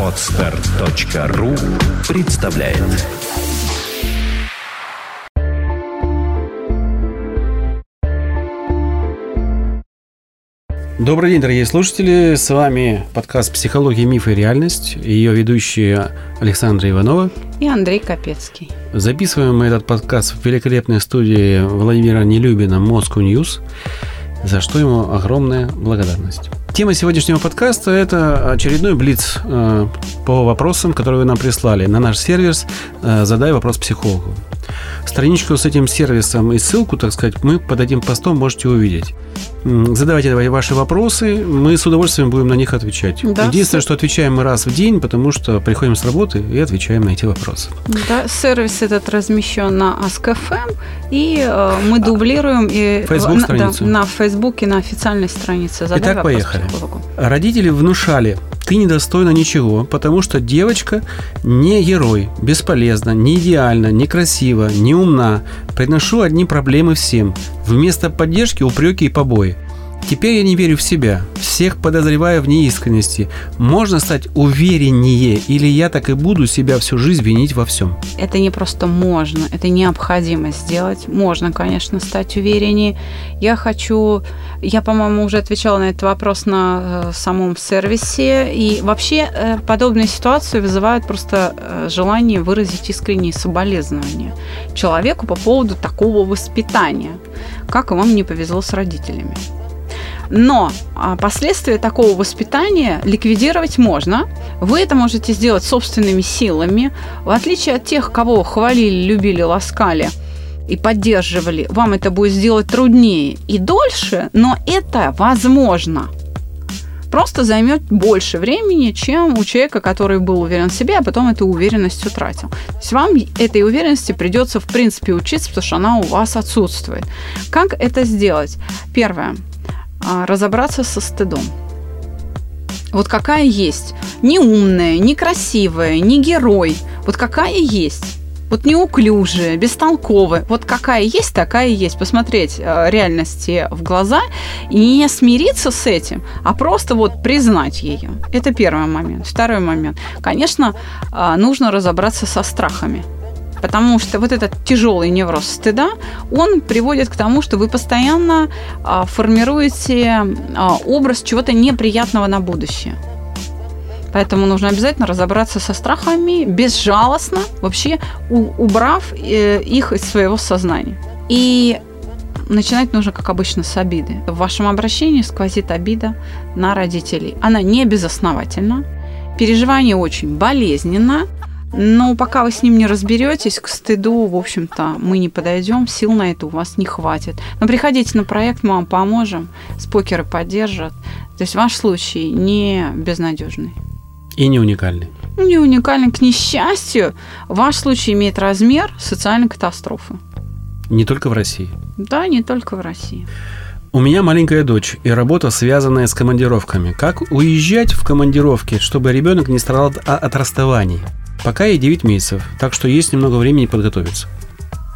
Отстар.ру представляет Добрый день, дорогие слушатели. С вами подкаст «Психология, мифы и реальность». Ее ведущие Александра Иванова и Андрей Капецкий. Записываем мы этот подкаст в великолепной студии Владимира Нелюбина Moscow News, за что ему огромная благодарность. Тема сегодняшнего подкаста – это очередной блиц э, по вопросам, которые вы нам прислали на наш сервис э, «Задай вопрос психологу». Страничку с этим сервисом и ссылку, так сказать, мы под этим постом можете увидеть. Задавайте давайте ваши вопросы, мы с удовольствием будем на них отвечать. Да. Единственное, что отвечаем мы раз в день, потому что приходим с работы и отвечаем на эти вопросы. Да, сервис этот размещен на Ask.fm, и э, мы дублируем и Facebook страницу. Да, на Фейсбуке, на официальной странице. Задай Итак, поехали. Психологу. Родители внушали, ты недостойна ничего, потому что девочка не герой, бесполезна, не идеальна, не красива, не умна. Приношу одни проблемы всем. Вместо поддержки упреки и побои. Теперь я не верю в себя, всех подозреваю в неискренности. Можно стать увереннее, или я так и буду себя всю жизнь винить во всем? Это не просто можно, это необходимо сделать. Можно, конечно, стать увереннее. Я хочу, я, по-моему, уже отвечала на этот вопрос на э, самом сервисе. И вообще э, подобные ситуации вызывают просто э, желание выразить искренние соболезнования человеку по поводу такого воспитания. Как вам не повезло с родителями. Но а, последствия такого воспитания ликвидировать можно. Вы это можете сделать собственными силами. В отличие от тех, кого хвалили, любили, ласкали и поддерживали, вам это будет сделать труднее и дольше, но это возможно. Просто займет больше времени, чем у человека, который был уверен в себе, а потом эту уверенность утратил. То есть вам этой уверенности придется, в принципе, учиться, потому что она у вас отсутствует. Как это сделать? Первое разобраться со стыдом. Вот какая есть. Не умная, не красивая, не герой. Вот какая есть. Вот неуклюжая, бестолковая. Вот какая есть, такая есть. Посмотреть э, реальности в глаза и не смириться с этим, а просто вот признать ее. Это первый момент. Второй момент. Конечно, э, нужно разобраться со страхами. Потому что вот этот тяжелый невроз стыда, он приводит к тому, что вы постоянно а, формируете а, образ чего-то неприятного на будущее. Поэтому нужно обязательно разобраться со страхами безжалостно, вообще убрав э, их из своего сознания. И начинать нужно, как обычно, с обиды. В вашем обращении сквозит обида на родителей. Она не безосновательна, переживание очень болезненно, но пока вы с ним не разберетесь, к стыду, в общем-то, мы не подойдем, сил на это у вас не хватит. Но приходите на проект, мы вам поможем, спокеры поддержат. То есть ваш случай не безнадежный. И не уникальный. Не уникальный. К несчастью, ваш случай имеет размер социальной катастрофы. Не только в России. Да, не только в России. У меня маленькая дочь и работа, связанная с командировками. Как уезжать в командировки, чтобы ребенок не страдал от расставаний? Пока ей 9 месяцев, так что есть немного времени подготовиться.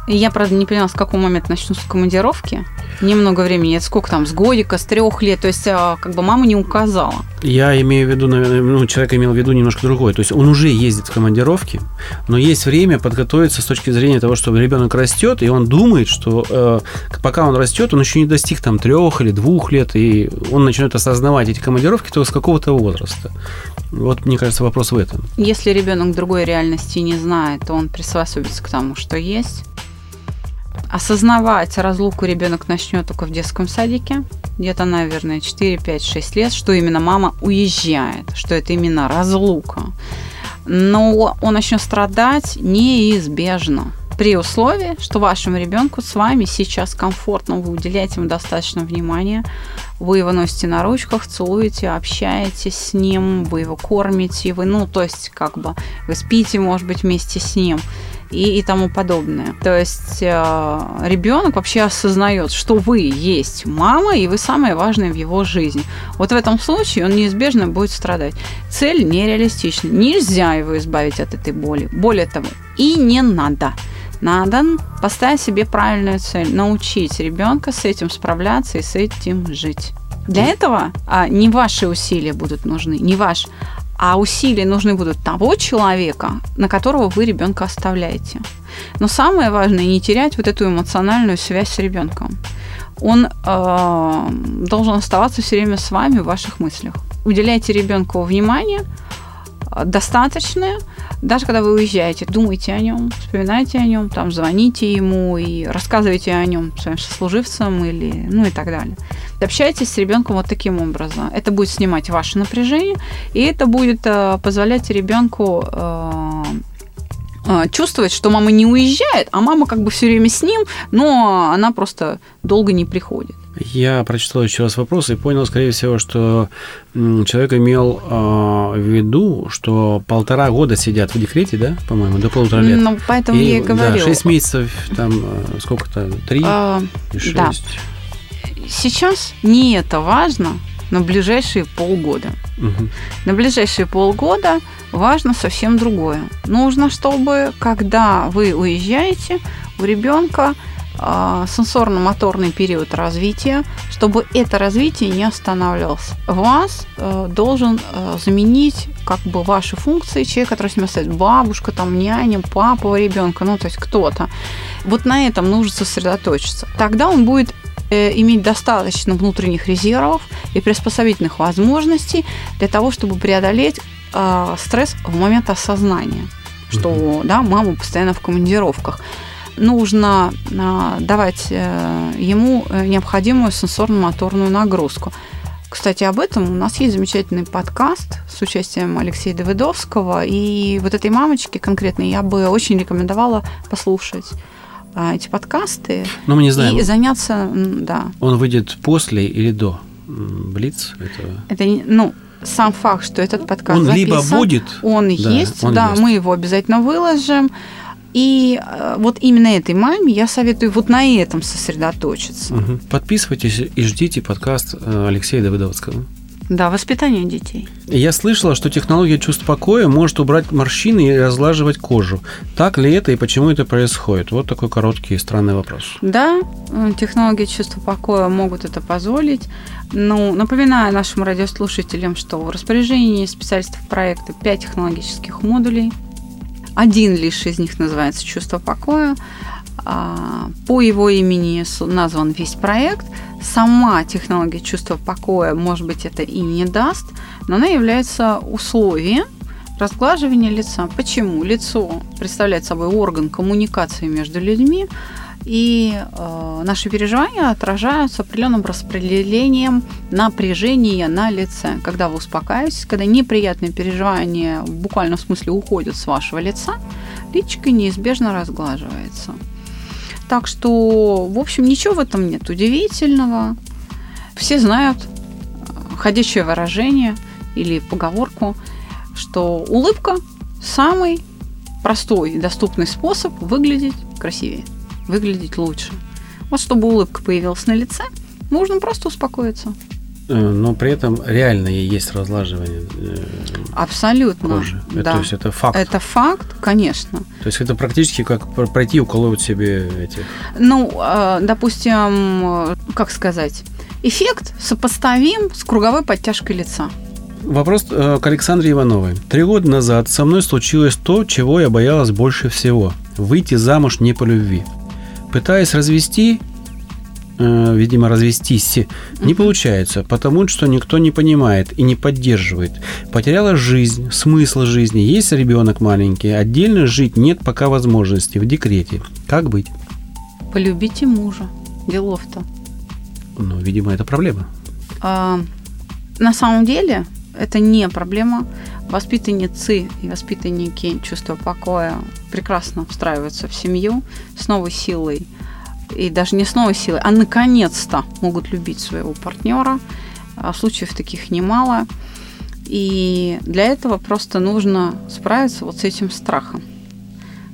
Я, правда, не поняла, с какого момента начнутся командировки. Немного времени. Это сколько там, с годика, с трех лет. То есть, а, как бы мама не указала. Я имею в виду, ну, человек имел в виду немножко другое. То есть, он уже ездит в командировки, но есть время подготовиться с точки зрения того, что ребенок растет, и он думает, что э, пока он растет, он еще не достиг там трех или двух лет, и он начнет осознавать эти командировки только с какого-то возраста. Вот, мне кажется, вопрос в этом. Если ребенок другой реальности не знает, то он приспособится к тому, что есть Осознавать разлуку ребенок начнет только в детском садике, где-то, наверное, 4, 5, 6 лет, что именно мама уезжает, что это именно разлука. Но он начнет страдать неизбежно. При условии, что вашему ребенку с вами сейчас комфортно, вы уделяете ему достаточно внимания, вы его носите на ручках, целуете, общаетесь с ним, вы его кормите, вы, ну, то есть, как бы, вы спите, может быть, вместе с ним и, и тому подобное. То есть э, ребенок вообще осознает, что вы есть мама, и вы самое важное в его жизни. Вот в этом случае он неизбежно будет страдать. Цель нереалистична. Нельзя его избавить от этой боли. Более того, и не надо. Надо поставить себе правильную цель, научить ребенка с этим справляться и с этим жить. Для этого а, не ваши усилия будут нужны, не ваш, а усилия нужны будут того человека, на которого вы ребенка оставляете. Но самое важное не терять вот эту эмоциональную связь с ребенком. Он э, должен оставаться все время с вами в ваших мыслях. Уделяйте ребенку внимание э, достаточное, даже когда вы уезжаете, думайте о нем, вспоминайте о нем, там, звоните ему и рассказывайте о нем своим сослуживцам или, ну и так далее. Общайтесь с ребенком вот таким образом. Это будет снимать ваше напряжение, и это будет э, позволять ребенку э, э, чувствовать, что мама не уезжает, а мама как бы все время с ним, но она просто долго не приходит. Я прочитал еще раз вопрос и понял, скорее всего, что человек имел э, в виду, что полтора года сидят в декрете, да, по-моему, до полутора лет. Ну, поэтому и, я и говорю. Да, шесть месяцев, там, сколько-то, три а, и шесть. Да. Сейчас не это важно на ближайшие полгода. Угу. На ближайшие полгода важно совсем другое. Нужно, чтобы, когда вы уезжаете, у ребенка а, сенсорно-моторный период развития, чтобы это развитие не останавливалось. Вас э, должен э, заменить как бы ваши функции человек, который с ним остается, бабушка, там, няня, папа ребенка, ну, то есть кто-то. Вот на этом нужно сосредоточиться. Тогда он будет э, иметь достаточно внутренних резервов и приспособительных возможностей для того, чтобы преодолеть стресс в момент осознания, что да, мама постоянно в командировках нужно а, давать э, ему э, необходимую сенсорно-моторную нагрузку. Кстати, об этом у нас есть замечательный подкаст с участием Алексея Давыдовского. И вот этой мамочке конкретно я бы очень рекомендовала послушать эти подкасты. Но мы не знаем. И заняться, да. Он выйдет после или до Блиц этого? Это, ну, сам факт, что этот подкаст Он записан, либо будет, он да, есть, он да, есть. мы его обязательно выложим. И э, вот именно этой маме я советую вот на этом сосредоточиться. Угу. Подписывайтесь и ждите подкаст э, Алексея Давыдовского. Да, воспитание детей. Я слышала, что технология чувств покоя может убрать морщины и разлаживать кожу. Так ли это и почему это происходит? Вот такой короткий и странный вопрос. Да, э, технологии чувства покоя могут это позволить. Ну, напоминаю нашим радиослушателям, что в распоряжении специалистов проекта 5 технологических модулей – один лишь из них называется «Чувство покоя». А, по его имени назван весь проект. Сама технология чувства покоя, может быть, это и не даст, но она является условием разглаживания лица. Почему? Лицо представляет собой орган коммуникации между людьми, и э, наши переживания отражаются определенным распределением напряжения на лице. Когда вы успокаиваетесь, когда неприятные переживания в буквальном смысле уходят с вашего лица, личико неизбежно разглаживается. Так что, в общем, ничего в этом нет удивительного. Все знают э, ходячее выражение или поговорку, что улыбка самый простой и доступный способ выглядеть красивее выглядеть лучше. Вот чтобы улыбка появилась на лице, нужно просто успокоиться. Э, но при этом реально есть разлаживание э, Абсолютно, кожи. Э, да. То есть это факт. Это факт, конечно. То есть это практически как пройти уколоть себе этих. Ну, допустим, как сказать, эффект сопоставим с круговой подтяжкой лица. Вопрос к Александре Ивановой. Три года назад со мной случилось то, чего я боялась больше всего. Выйти замуж не по любви. Пытаясь развести, видимо, развестись, не получается, потому что никто не понимает и не поддерживает. Потеряла жизнь, смысл жизни. Есть ребенок маленький, отдельно жить нет пока возможности, в декрете. Как быть? Полюбите мужа. Делов-то. Ну, видимо, это проблема. А, на самом деле, это не проблема. Воспитанницы и воспитанники чувства покоя прекрасно встраиваются в семью с новой силой. И даже не с новой силой, а наконец-то могут любить своего партнера. А случаев таких немало. И для этого просто нужно справиться вот с этим страхом.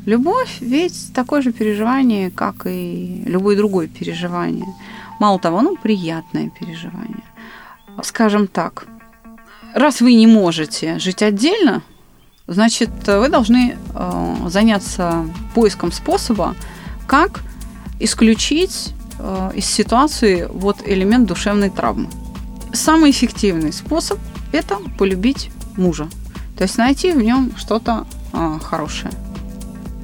Любовь ведь такое же переживание, как и любое другое переживание. Мало того, ну, приятное переживание. Скажем так, раз вы не можете жить отдельно, значит, вы должны э, заняться поиском способа, как исключить э, из ситуации вот элемент душевной травмы. самый эффективный способ – это полюбить мужа. То есть найти в нем что-то а, хорошее.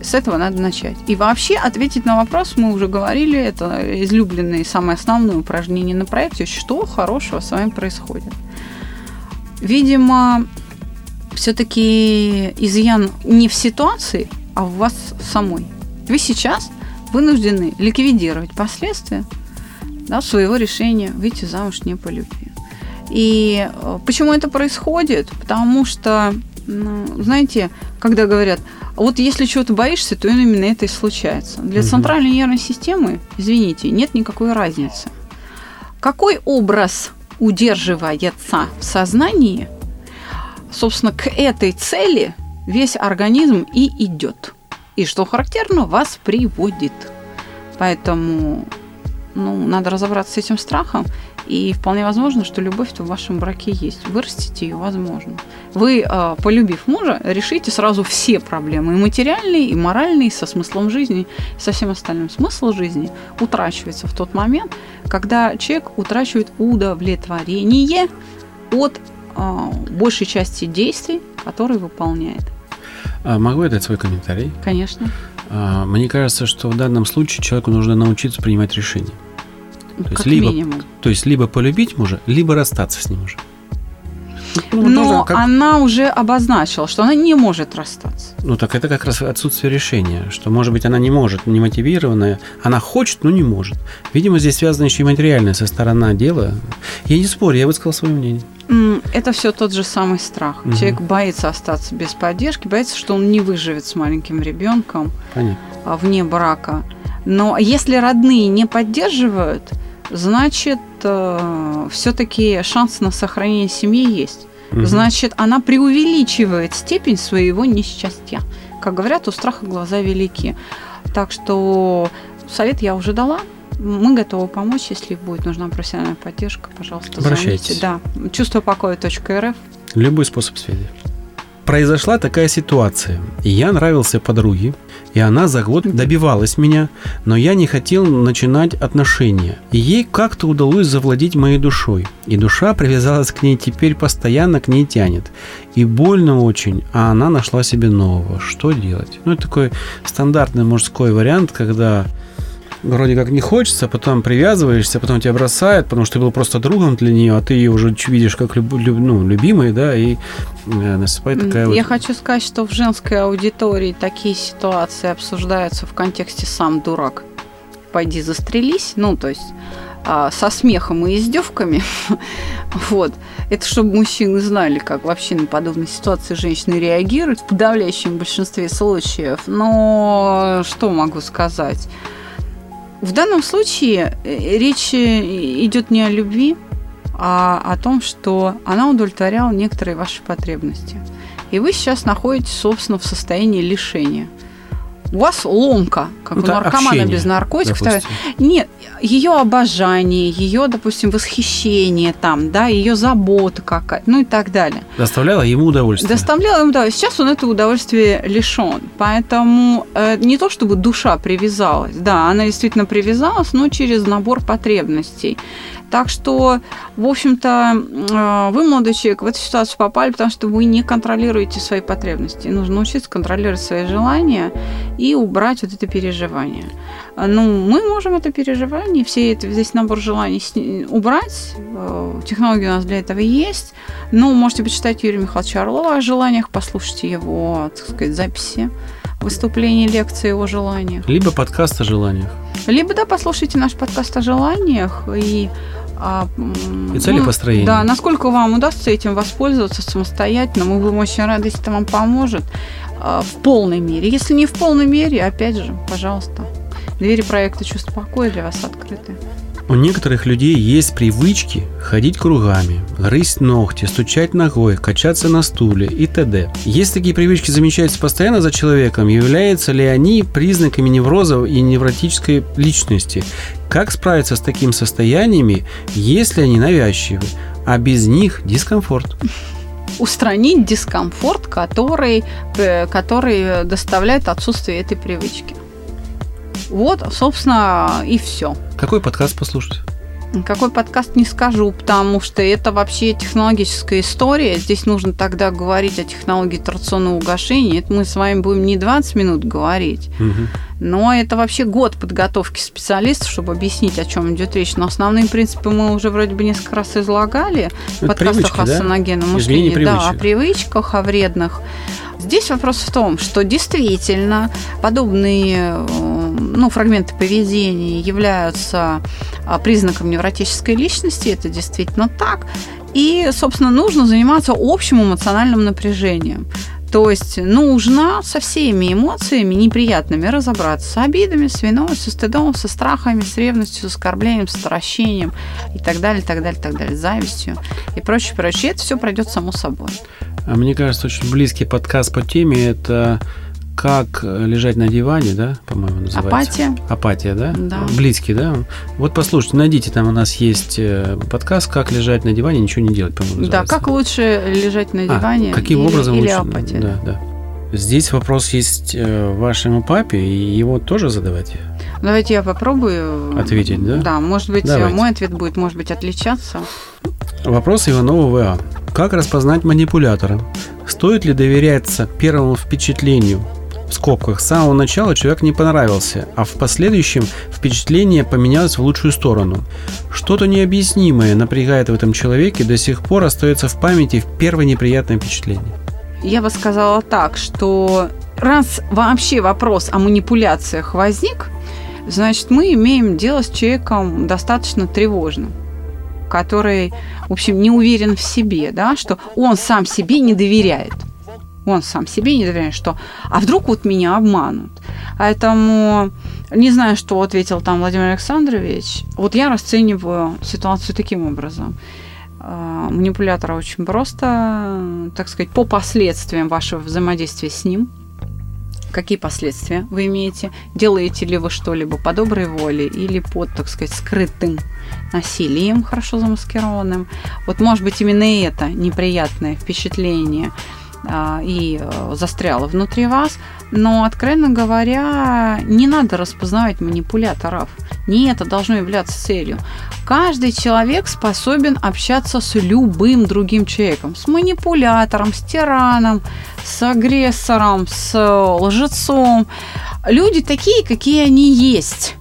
С этого надо начать. И вообще ответить на вопрос, мы уже говорили, это излюбленное и самое основное упражнение на проекте, что хорошего с вами происходит. Видимо, все-таки изъян не в ситуации, а в вас самой. Вы сейчас вынуждены ликвидировать последствия да, своего решения выйти замуж не по любви. И э, почему это происходит? Потому что, ну, знаете, когда говорят, вот если чего-то боишься, то именно это и случается. Для угу. центральной нервной системы, извините, нет никакой разницы. Какой образ удерживается в сознании, собственно, к этой цели весь организм и идет. И что характерно, вас приводит. Поэтому ну, надо разобраться с этим страхом и вполне возможно, что любовь в вашем браке есть. Вырастить ее возможно. Вы, а, полюбив мужа, решите сразу все проблемы. И материальные, и моральные, и со смыслом жизни, и со всем остальным. Смысл жизни утрачивается в тот момент, когда человек утрачивает удовлетворение от а, большей части действий, которые выполняет. А могу я дать свой комментарий? Конечно. Мне кажется, что в данном случае человеку нужно научиться принимать решения. То есть, либо, минимум. то есть либо полюбить мужа, либо расстаться с ним уже. Ну, Но как... она уже обозначила, что она не может расстаться. Ну так это как раз отсутствие решения, что может быть она не может, не мотивированная, она хочет, но не может. Видимо, здесь связано еще и материальная со стороны дела. Я не спорю, я высказал свое мнение. Это все тот же самый страх. Угу. Человек боится остаться без поддержки, боится, что он не выживет с маленьким ребенком Понятно. А, вне брака. Но если родные не поддерживают, значит, э, все-таки шанс на сохранение семьи есть. Угу. Значит, она преувеличивает степень своего несчастья. Как говорят, у страха глаза велики. Так что совет я уже дала. Мы готовы помочь, если будет нужна профессиональная поддержка, пожалуйста, Обращайтесь. звоните. Да. Чувство покоя.рф. Любой способ связи. Произошла такая ситуация. Я нравился подруге, и она за год добивалась меня, но я не хотел начинать отношения. И ей как-то удалось завладеть моей душой. И душа привязалась к ней теперь постоянно к ней тянет. И больно очень, а она нашла себе нового. Что делать? Ну, это такой стандартный мужской вариант, когда вроде как не хочется, потом привязываешься, потом тебя бросает, потому что ты был просто другом для нее, а ты ее уже видишь как люб, люб, ну, любимый, да, и э, наступает такая Я вот... хочу сказать, что в женской аудитории такие ситуации обсуждаются в контексте «сам дурак». Пойди застрелись, ну, то есть а, со смехом и издевками. вот. Это чтобы мужчины знали, как вообще на подобные ситуации женщины реагируют в подавляющем большинстве случаев. Но что могу сказать? В данном случае э, речь э, идет не о любви, а о том, что она удовлетворяла некоторые ваши потребности. И вы сейчас находитесь, собственно, в состоянии лишения – у вас ломка, как ну, у наркомана общение, без наркотиков. Допустим. Нет, ее обожание, ее, допустим, восхищение там, да, ее забота какая-то, ну и так далее. Доставляла ему удовольствие. Доставляла ему удовольствие. Сейчас он это удовольствие лишен. Поэтому э, не то, чтобы душа привязалась, да, она действительно привязалась, но через набор потребностей. Так что, в общем-то, э, вы, молодой человек, в эту ситуацию попали, потому что вы не контролируете свои потребности. Нужно научиться контролировать свои желания и убрать вот это переживание. Ну, мы можем это переживание, все это, весь набор желаний убрать. Э, технологии у нас для этого есть. Ну, можете почитать Юрия Михайловича Орлова о желаниях, послушайте его, так сказать, записи выступлений, лекции о желаниях. Либо подкаст о желаниях. Либо, да, послушайте наш подкаст о желаниях и а, и цели ну, построения. Да, насколько вам удастся этим воспользоваться самостоятельно, мы будем очень рады, если это вам поможет а, в полной мере. Если не в полной мере, опять же, пожалуйста, двери проекта «Чувство покоя» для вас открыты. У некоторых людей есть привычки ходить кругами, грызть ногти, стучать ногой, качаться на стуле и т.д. Если такие привычки замечаются постоянно за человеком, являются ли они признаками невроза и невротической личности? Как справиться с такими состояниями, если они навязчивы, а без них дискомфорт? Устранить дискомфорт, который, э, который доставляет отсутствие этой привычки. Вот, собственно, и все. Какой подкаст послушать? Какой подкаст не скажу, потому что это вообще технологическая история. Здесь нужно тогда говорить о технологии трационного угошения. Это мы с вами будем не 20 минут говорить, Мгм. но это вообще год подготовки специалистов, чтобы объяснить, о чем идет речь. Но основные принципы мы уже вроде бы несколько раз излагали в Это подкастах привычки, о да? саногенном Изменение мышлении. Да, о привычках, о вредных. Здесь вопрос в том, что действительно подобные э, ну, фрагменты поведения являются а, признаком невротической личности, это действительно так. И, собственно, нужно заниматься общим эмоциональным напряжением. То есть нужно со всеми эмоциями неприятными разобраться. С обидами, с виной, со стыдом, со страхами, с ревностью, с оскорблением, с отвращением и так далее, так далее, так далее, с завистью и прочее, прочее. Это все пройдет само собой. А мне кажется, очень близкий подкаст по теме это как лежать на диване, да, по-моему, называется. Апатия. Апатия, да? Да. Близкий, да? Вот послушайте, найдите, там у нас есть э, подкаст «Как лежать на диване, ничего не делать», по-моему, Да, как лучше лежать на А, диване каким или, образом или лучше? апатия. Да, да. Здесь вопрос есть э, вашему папе, и его тоже задавать. Давайте я попробую. Ответить, да? Да, может быть, Давайте. мой ответ будет, может быть, отличаться. Вопрос Иванова ВА. Как распознать манипулятора? Стоит ли доверяться первому впечатлению? В скобках, с самого начала человек не понравился, а в последующем впечатление поменялось в лучшую сторону. Что-то необъяснимое напрягает в этом человеке, до сих пор остается в памяти в первое неприятное впечатление. Я бы сказала так, что раз вообще вопрос о манипуляциях возник, значит, мы имеем дело с человеком достаточно тревожным, который, в общем, не уверен в себе, да, что он сам себе не доверяет. Он сам себе не доверяет, что а вдруг вот меня обманут. Поэтому не знаю, что ответил там Владимир Александрович. Вот я расцениваю ситуацию таким образом. А, Манипулятора очень просто, так сказать, по последствиям вашего взаимодействия с ним. Какие последствия вы имеете? Делаете ли вы что-либо по доброй воле или под, так сказать, скрытым насилием, хорошо замаскированным? Вот, может быть, именно это неприятное впечатление и э, застряло внутри вас, но, откровенно говоря, не надо распознавать манипуляторов. Не это должно являться целью. Каждый человек способен общаться с любым другим человеком. С манипулятором, с тираном, с агрессором, с лжецом. Люди такие, какие они есть.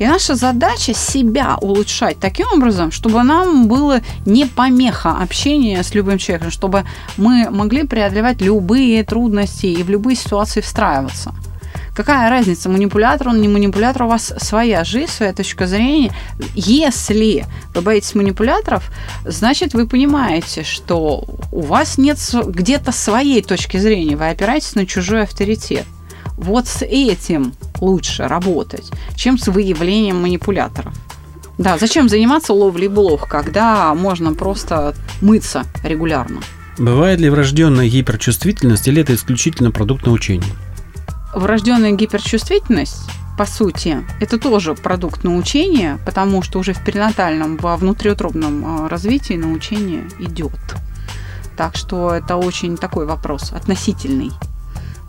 И наша задача себя улучшать таким образом, чтобы нам было не помеха общения с любым человеком, чтобы мы могли преодолевать любые трудности и в любые ситуации встраиваться. Какая разница, манипулятор он, не манипулятор, у вас своя жизнь, своя точка зрения. Если вы боитесь манипуляторов, значит, вы понимаете, что у вас нет где-то своей точки зрения, вы опираетесь на чужой авторитет. Вот с этим лучше работать, чем с выявлением манипуляторов. Да, зачем заниматься ловлей блох, когда можно просто мыться регулярно? Бывает ли врожденная гиперчувствительность или это исключительно продукт научения? Врожденная гиперчувствительность, по сути, это тоже продукт научения, потому что уже в перинатальном, во внутриутробном а, развитии научение идет. Так что это очень такой вопрос относительный.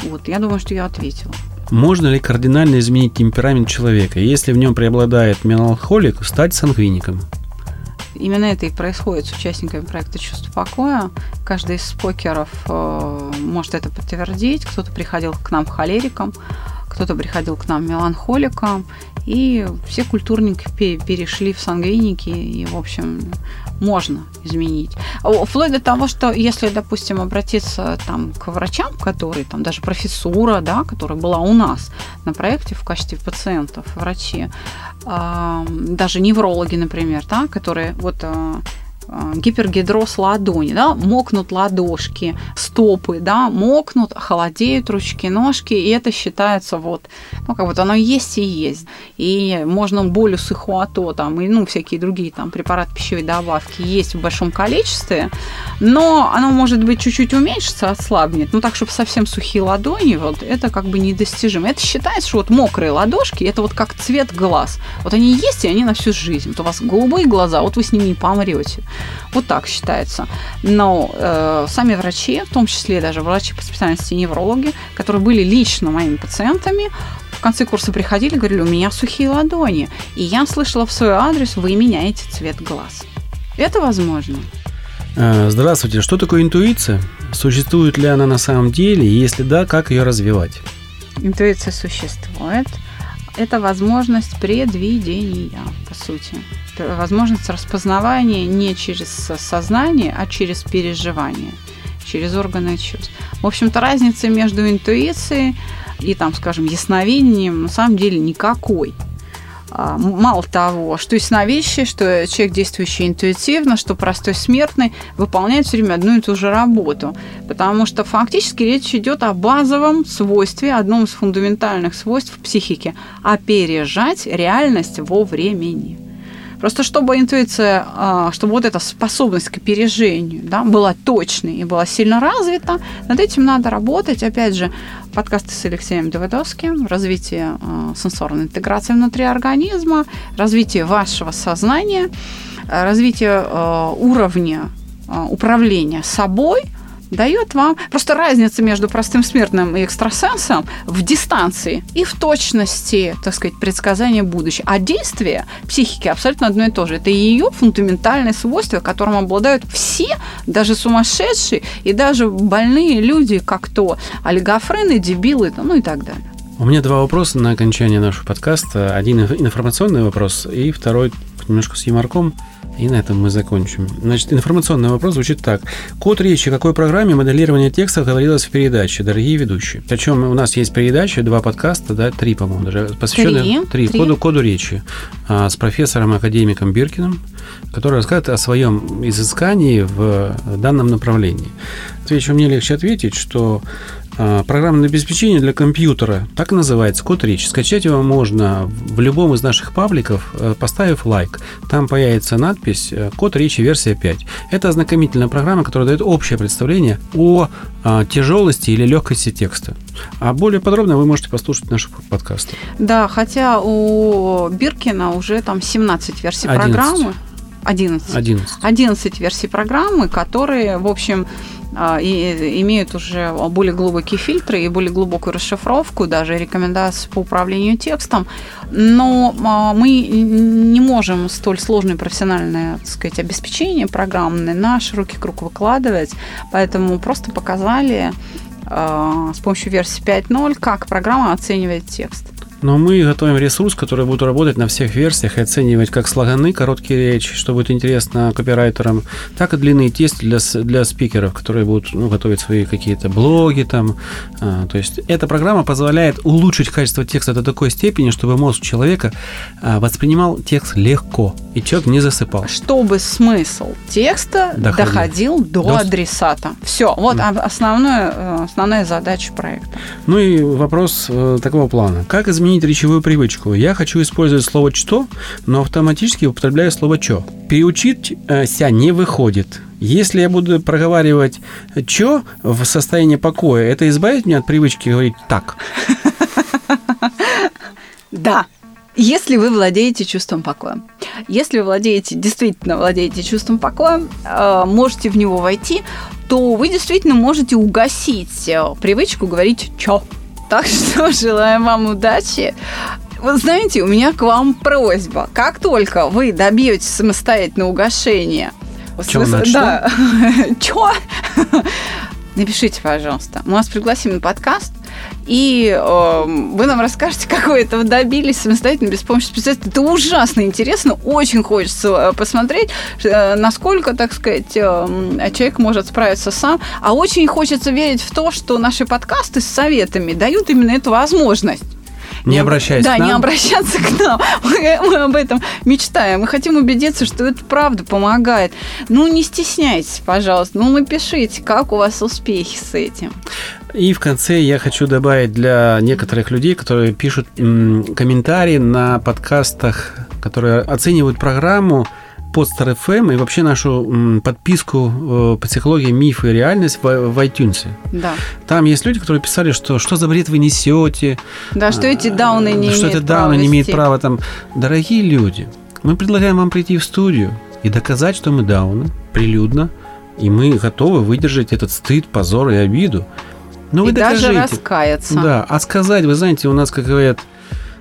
Вот, я думаю, что я ответила. Можно ли кардинально изменить темперамент человека? Если в нем преобладает меланхолик, стать сангвиником? Именно это и происходит с участниками проекта «Чувство покоя». Каждый из спокеров э, может это подтвердить. Кто-то приходил к нам холериком, кто-то приходил к нам меланхоликом. И все культурники пе- перешли в сангвиники. И, в общем, можно изменить. Вплоть до того, что если, допустим, обратиться там, к врачам, которые, там, даже профессура, да, которая была у нас на проекте в качестве пациентов, врачи, а, даже неврологи, например, да, которые вот а, гипергидроз ладони, да, мокнут ладошки, стопы, да, мокнут, холодеют ручки, ножки, и это считается вот, ну, как вот оно есть и есть. И можно болюс и хуато, там, и, ну, всякие другие там препараты пищевой добавки есть в большом количестве, но оно может быть чуть-чуть уменьшится, ослабнет, ну, так, чтобы совсем сухие ладони, вот, это как бы недостижимо. Это считается, что вот мокрые ладошки, это вот как цвет глаз. Вот они есть, и они на всю жизнь. Вот у вас голубые глаза, вот вы с ними не помрете. Вот так считается. Но э, сами врачи, в том числе даже врачи по специальности неврологи, которые были лично моими пациентами, в конце курса приходили и говорили, у меня сухие ладони. И я слышала в свой адрес, вы меняете цвет глаз. Это возможно. Э, здравствуйте. Что такое интуиция? Существует ли она на самом деле? И если да, как ее развивать? Интуиция существует. Это возможность предвидения, по сути. Это возможность распознавания не через сознание, а через переживание, через органы чувств. В общем-то, разницы между интуицией и, там, скажем, ясновидением на самом деле никакой. А, мало того, что ясновидящий, что человек, действующий интуитивно, что простой смертный, выполняет все время одну и ту же работу. Потому что фактически речь идет о базовом свойстве, одном из фундаментальных свойств психики – опережать реальность во времени. Просто чтобы интуиция, а, чтобы вот эта способность к опережению да, была точной и была сильно развита, над этим надо работать. Опять же, подкасты с Алексеем Давыдовским, развитие а, сенсорной интеграции внутри организма, развитие вашего сознания, развитие а, уровня управления собой – дает вам просто разница между простым смертным и экстрасенсом в дистанции и в точности, так сказать, предсказания будущего. А действие психики абсолютно одно и то же. Это ее фундаментальное свойство, которым обладают все, даже сумасшедшие и даже больные люди, как то олигофрены, дебилы, ну и так далее. У меня два вопроса на окончание нашего подкаста. Один информационный вопрос и второй немножко с юморком. И на этом мы закончим. Значит, информационный вопрос звучит так. Код речи о какой программе моделирования текста говорилось в передаче, дорогие ведущие? Причем у нас есть передача, два подкаста, да, три, по-моему, даже посвященные три, три, три. Коду, коду речи а, с профессором-академиком Биркиным, который рассказывает о своем изыскании в данном направлении. Отвечу, мне легче ответить, что программное обеспечение для компьютера, так и называется, код речи. Скачать его можно в любом из наших пабликов, э, поставив лайк. Там появится надпись э, «Код речи версия 5». Это ознакомительная программа, которая дает общее представление о а, тяжелости или легкости текста. А более подробно вы можете послушать наши подкасты. Да, хотя у Биркина уже там 17 версий 11. программы. 11. 11. 11 версий программы, которые, в общем, а, и имеют уже более глубокие фильтры и более глубокую расшифровку, даже рекомендации по управлению текстом. Но а, мы не можем столь сложное профессиональное так сказать, обеспечение программное на широкий круг выкладывать, поэтому просто показали а, с помощью версии 5.0, как программа оценивает текст. Но мы готовим ресурс, который будет работать на всех версиях и оценивать как слоганы, короткие речи, что будет интересно копирайтерам, так и длинные тесты для, для спикеров, которые будут ну, готовить свои какие-то блоги там. А, то есть эта программа позволяет улучшить качество текста до такой степени, чтобы мозг человека а, воспринимал текст легко, и человек не засыпал. Чтобы смысл текста доходил, доходил до, до адресата. Все, вот да. основное, э, основная задача проекта. Ну и вопрос э, такого плана. Как изменить изменить речевую привычку. Я хочу использовать слово «что», но автоматически употребляю слово «чё». Переучить э, ся не выходит. Если я буду проговаривать «чё» в состоянии покоя, это избавит меня от привычки говорить «так». Да, если вы владеете чувством покоя. Если вы владеете, действительно владеете чувством покоя, э, можете в него войти, то вы действительно можете угасить э, привычку говорить «чё». Так что желаем вам удачи. Вы знаете, у меня к вам просьба. Как только вы добьетесь самостоятельно угошения, Чё, да, чё? Напишите, пожалуйста. Мы вас пригласим на подкаст, и э, вы нам расскажете, как вы этого добились самостоятельно, без помощи специалиста. Это ужасно интересно, очень хочется э, посмотреть, э, насколько, так сказать, э, человек может справиться сам. А очень хочется верить в то, что наши подкасты с советами дают именно эту возможность. Не обращайся да, к нам. не обращаться к нам. Мы, мы об этом мечтаем. Мы хотим убедиться, что это правда помогает. Ну, не стесняйтесь, пожалуйста. Ну, напишите, как у вас успехи с этим. И в конце я хочу добавить для некоторых людей, которые пишут комментарии на подкастах, которые оценивают программу, Podster FM и вообще нашу подписку э, «Психология, мифы и реальность» в, в iTunes. Да. Там есть люди, которые писали, что что за бред вы несете. Да, что эти дауны не что это дауны не имеют права там. Дорогие люди, мы предлагаем вам прийти в студию и доказать, что мы дауны, прилюдно, и мы готовы выдержать этот стыд, позор и обиду. Ну, вы и докажите. даже раскаяться. Да, а сказать, вы знаете, у нас, как говорят,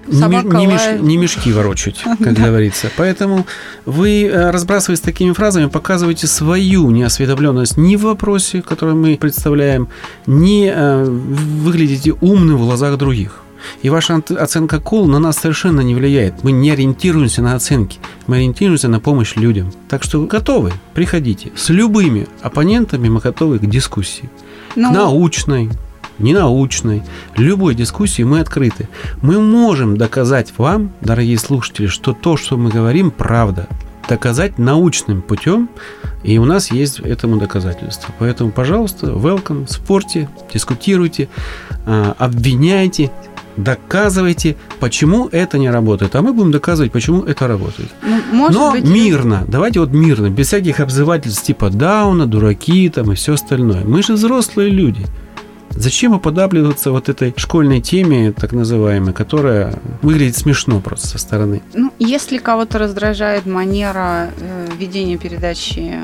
не, не, меш, не мешки ворочать, как говорится. Поэтому вы, э, разбрасываясь такими фразами, показываете свою неосведомленность ни в вопросе, который мы представляем, ни э, выглядите умным в глазах других. И ваша оценка кол на нас совершенно не влияет. Мы не ориентируемся на оценки. Мы ориентируемся на помощь людям. Так что готовы, приходите. С любыми оппонентами мы готовы к дискуссии. Ну, научной, ненаучной, любой дискуссии мы открыты. Мы можем доказать вам, дорогие слушатели, что то, что мы говорим, правда. Доказать научным путем, и у нас есть этому доказательство. Поэтому, пожалуйста, welcome, спорьте, дискутируйте, а, обвиняйте, доказывайте, почему это не работает. А мы будем доказывать, почему это работает. Ну, может Но быть, мирно. Давайте вот мирно, без всяких обзывательств типа Дауна, дураки там и все остальное. Мы же взрослые люди. Зачем уподабливаться вот этой школьной теме, так называемой, которая выглядит смешно просто со стороны? Ну, если кого-то раздражает манера э, ведения передачи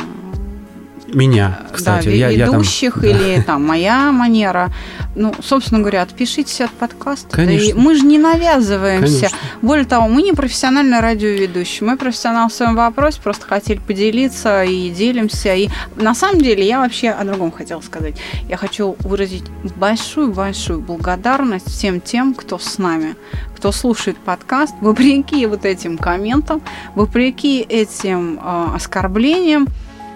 меня, кстати. Да, я, ведущих я там, или да. там моя манера. Ну, собственно говоря, отпишитесь от подкаста. Конечно. Да и мы же не навязываемся. Конечно. Более того, мы не профессиональный радиоведущий. Мы профессионал в своем вопросе, просто хотели поделиться и делимся. И на самом деле я вообще о другом хотела сказать. Я хочу выразить большую-большую благодарность всем тем, кто с нами, кто слушает подкаст, вопреки вот этим комментам, вопреки этим э, оскорблениям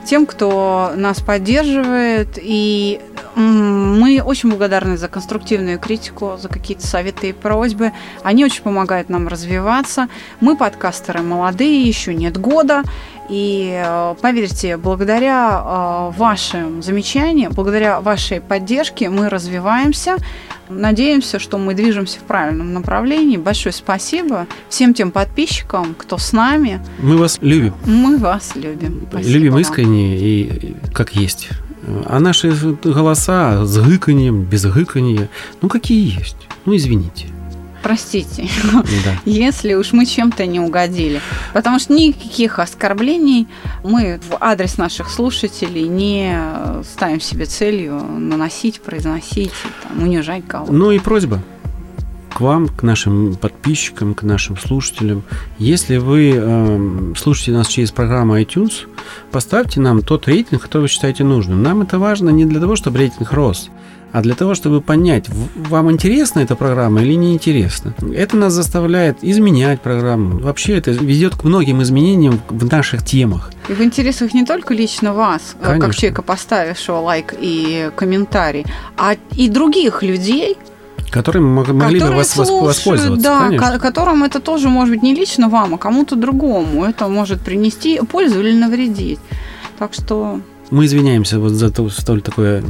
тем, кто нас поддерживает. И мы очень благодарны за конструктивную критику, за какие-то советы и просьбы. Они очень помогают нам развиваться. Мы подкастеры молодые, еще нет года. И э, поверьте, благодаря э, вашим замечаниям, благодаря вашей поддержке мы развиваемся. Надеемся, что мы движемся в правильном направлении. Большое спасибо всем тем подписчикам, кто с нами. Мы вас любим. Мы вас любим. Спасибо любим вам. искренне и как есть. А наши голоса с гыканьем, без гыканья, ну какие есть. Ну извините простите, да. если уж мы чем-то не угодили. Потому что никаких оскорблений мы в адрес наших слушателей не ставим себе целью наносить, произносить, там, унижать кого-то. Ну и просьба к вам, к нашим подписчикам, к нашим слушателям. Если вы э, слушаете нас через программу iTunes, поставьте нам тот рейтинг, который вы считаете нужным. Нам это важно не для того, чтобы рейтинг рос, а для того, чтобы понять, вам интересна эта программа или не интересна. Это нас заставляет изменять программу. Вообще это ведет к многим изменениям в наших темах. И в интересах не только лично вас, э, Конечно. как человека, поставившего лайк и комментарий, а и других людей, которые могли бы вас слушают, воспользоваться. Да, конечно. которым это тоже может быть не лично вам, а кому-то другому. Это может принести пользу или навредить. Так что мы извиняемся вот за то, столь такое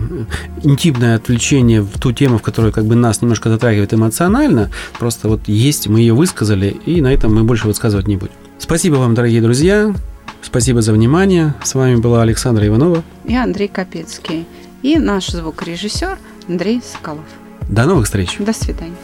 интимное отвлечение в ту тему, в которую как бы нас немножко затрагивает эмоционально. Просто вот есть, мы ее высказали, и на этом мы больше высказывать не будем. Спасибо вам, дорогие друзья. Спасибо за внимание. С вами была Александра Иванова. И Андрей Капецкий. И наш звукорежиссер Андрей Соколов. До новых встреч. До свидания.